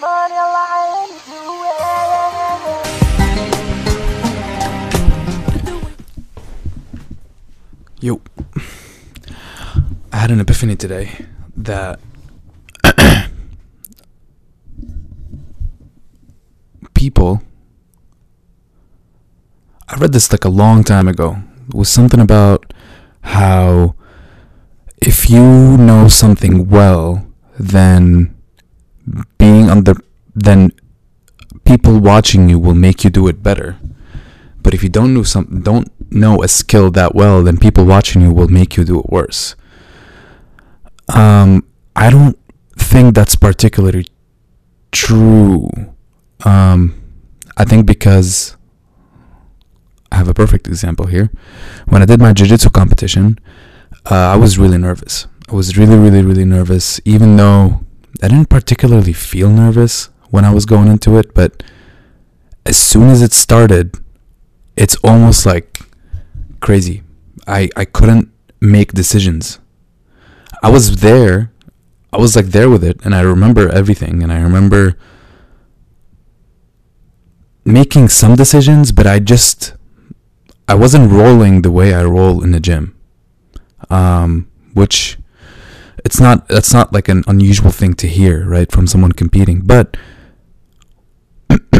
Yo. I had an epiphany today that people I read this like a long time ago. It was something about how if you know something well, then being under then people watching you will make you do it better. But if you don't know some don't know a skill that well, then people watching you will make you do it worse. Um, I don't think that's particularly true. Um, I think because I have a perfect example here. When I did my jiu-jitsu competition, uh, I was really nervous. I was really, really, really nervous, even though I didn't particularly feel nervous when I was going into it. But as soon as it started, it's almost like crazy. I, I couldn't make decisions. I was there. I was like there with it, and I remember everything, and I remember making some decisions, but I just I wasn't rolling the way I roll in the gym, um, which it's not that's not like an unusual thing to hear, right, from someone competing. But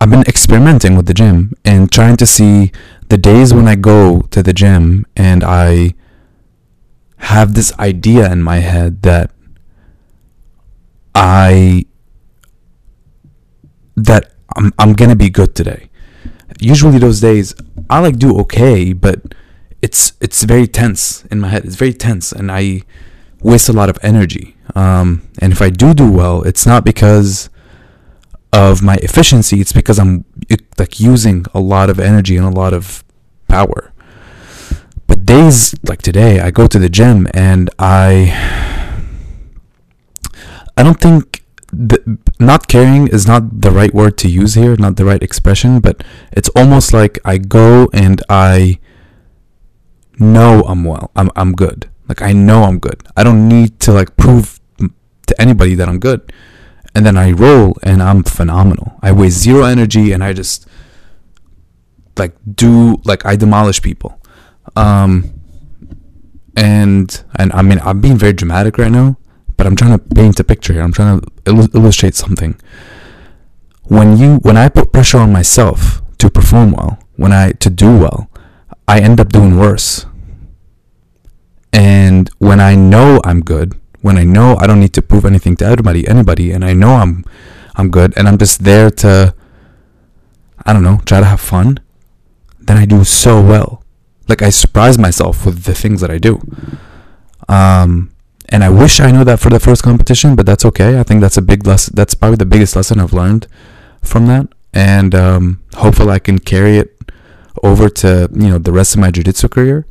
I've been experimenting with the gym and trying to see the days when I go to the gym and I have this idea in my head that I that I'm I'm gonna be good today. Usually those days I like do okay, but it's it's very tense in my head. It's very tense, and I waste a lot of energy. Um, and if I do do well, it's not because of my efficiency. It's because I'm like using a lot of energy and a lot of power. But days like today, I go to the gym and I I don't think the, not caring is not the right word to use here, not the right expression, but it's almost like I go and I know I'm well. I'm I'm good. Like I know I'm good. I don't need to like prove to anybody that I'm good. And then I roll and I'm phenomenal. I waste zero energy and I just like do like I demolish people. Um and and I mean I'm being very dramatic right now but I'm trying to paint a picture here. I'm trying to il- illustrate something. When you when I put pressure on myself to perform well, when I to do well, I end up doing worse. And when I know I'm good, when I know I don't need to prove anything to anybody, anybody, and I know I'm I'm good, and I'm just there to I don't know, try to have fun, then I do so well. Like I surprise myself with the things that I do. Um, and I wish I knew that for the first competition, but that's okay. I think that's a big lesson. That's probably the biggest lesson I've learned from that, and um, hopefully I can carry it over to you know the rest of my jiu-jitsu career.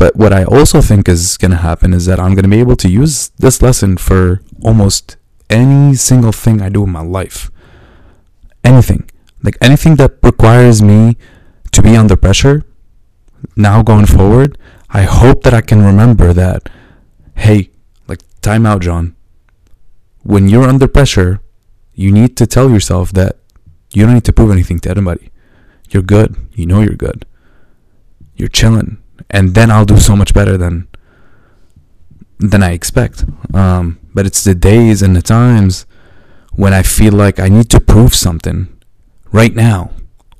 But what I also think is going to happen is that I'm going to be able to use this lesson for almost any single thing I do in my life. Anything. Like anything that requires me to be under pressure now going forward, I hope that I can remember that hey, like time out, John. When you're under pressure, you need to tell yourself that you don't need to prove anything to anybody. You're good. You know you're good. You're chilling and then I'll do so much better than than I expect. Um, but it's the days and the times when I feel like I need to prove something right now,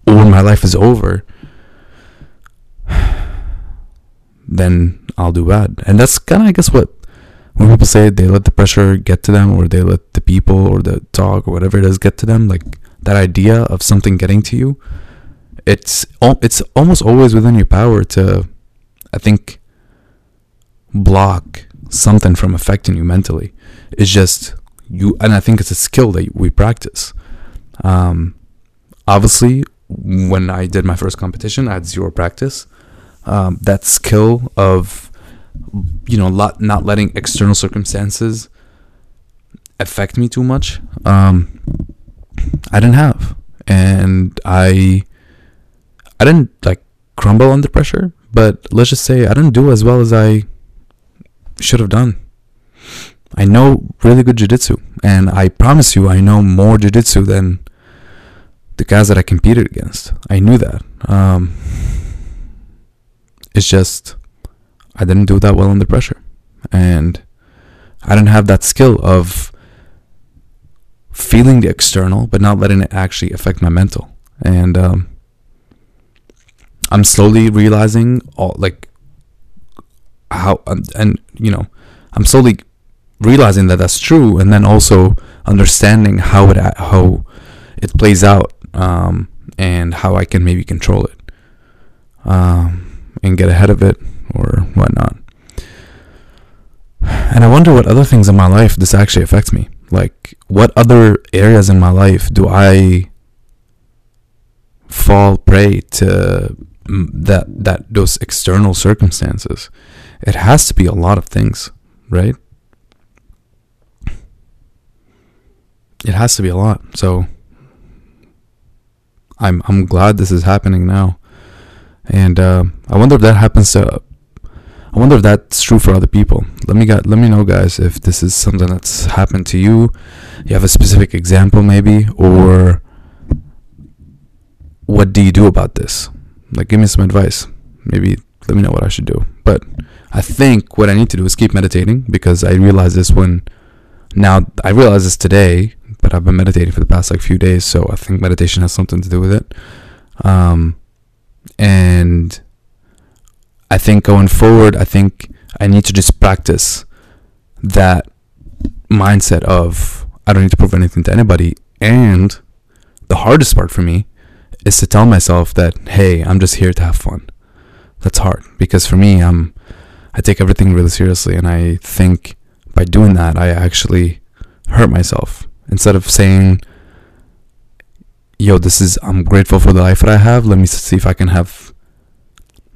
or my life is over. Then I'll do bad, and that's kind of I guess what when people say they let the pressure get to them, or they let the people or the talk or whatever it is get to them, like that idea of something getting to you. It's it's almost always within your power to I think block something from affecting you mentally. It's just you, and I think it's a skill that we practice. Um, obviously, when I did my first competition, I had zero practice. Um, that skill of you know lot, not letting external circumstances affect me too much. Um, I didn't have, and I I didn't like crumble under pressure, but let's just say I didn't do as well as I should have done. I know really good jiu-jitsu and I promise you I know more jiu-jitsu than the guys that I competed against. I knew that. Um, it's just I didn't do that well under pressure. And I didn't have that skill of feeling the external but not letting it actually affect my mental. And um, I'm slowly realizing all like how and, and you know I'm slowly realizing that that's true, and then also understanding how it how it plays out, um, and how I can maybe control it, um, and get ahead of it or whatnot. And I wonder what other things in my life this actually affects me. Like, what other areas in my life do I fall prey to that that those external circumstances? It has to be a lot of things, right? it has to be a lot. So I'm I'm glad this is happening now, and uh, I wonder if that happens to. I wonder if that's true for other people. Let me get, let me know, guys, if this is something that's happened to you. You have a specific example, maybe, or what do you do about this? Like, give me some advice. Maybe let me know what I should do. But I think what I need to do is keep meditating because I realized this when now I realized this today but I've been meditating for the past like few days, so I think meditation has something to do with it. Um, and I think going forward, I think I need to just practice that mindset of I don't need to prove anything to anybody. And the hardest part for me is to tell myself that hey, I'm just here to have fun. That's hard because for me, I'm I take everything really seriously, and I think by doing that, I actually hurt myself. Instead of saying yo this is i'm grateful for the life that i have let me see if i can have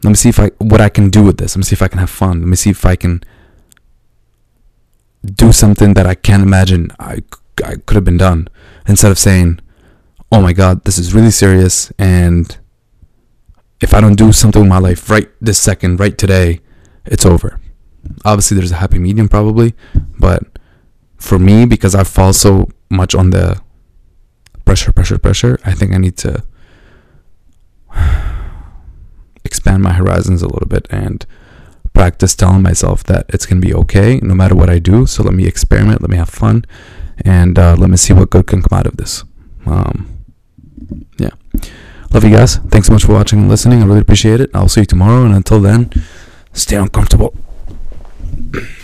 let me see if i what i can do with this. Let me see if i can have fun. Let me see if i can do something that i can't imagine i, I could have been done. Instead of saying oh my god this is really serious and if i don't do something with my life right this second right today it's over obviously there's a happy medium probably but for me because i fall so much on the pressure, pressure, pressure. I think I need to expand my horizons a little bit and practice telling myself that it's going to be okay no matter what I do. So let me experiment, let me have fun, and uh, let me see what good can come out of this. Um. Love you guys. Thanks so much for watching and listening. I really appreciate it. I'll see you tomorrow. And until then, stay uncomfortable.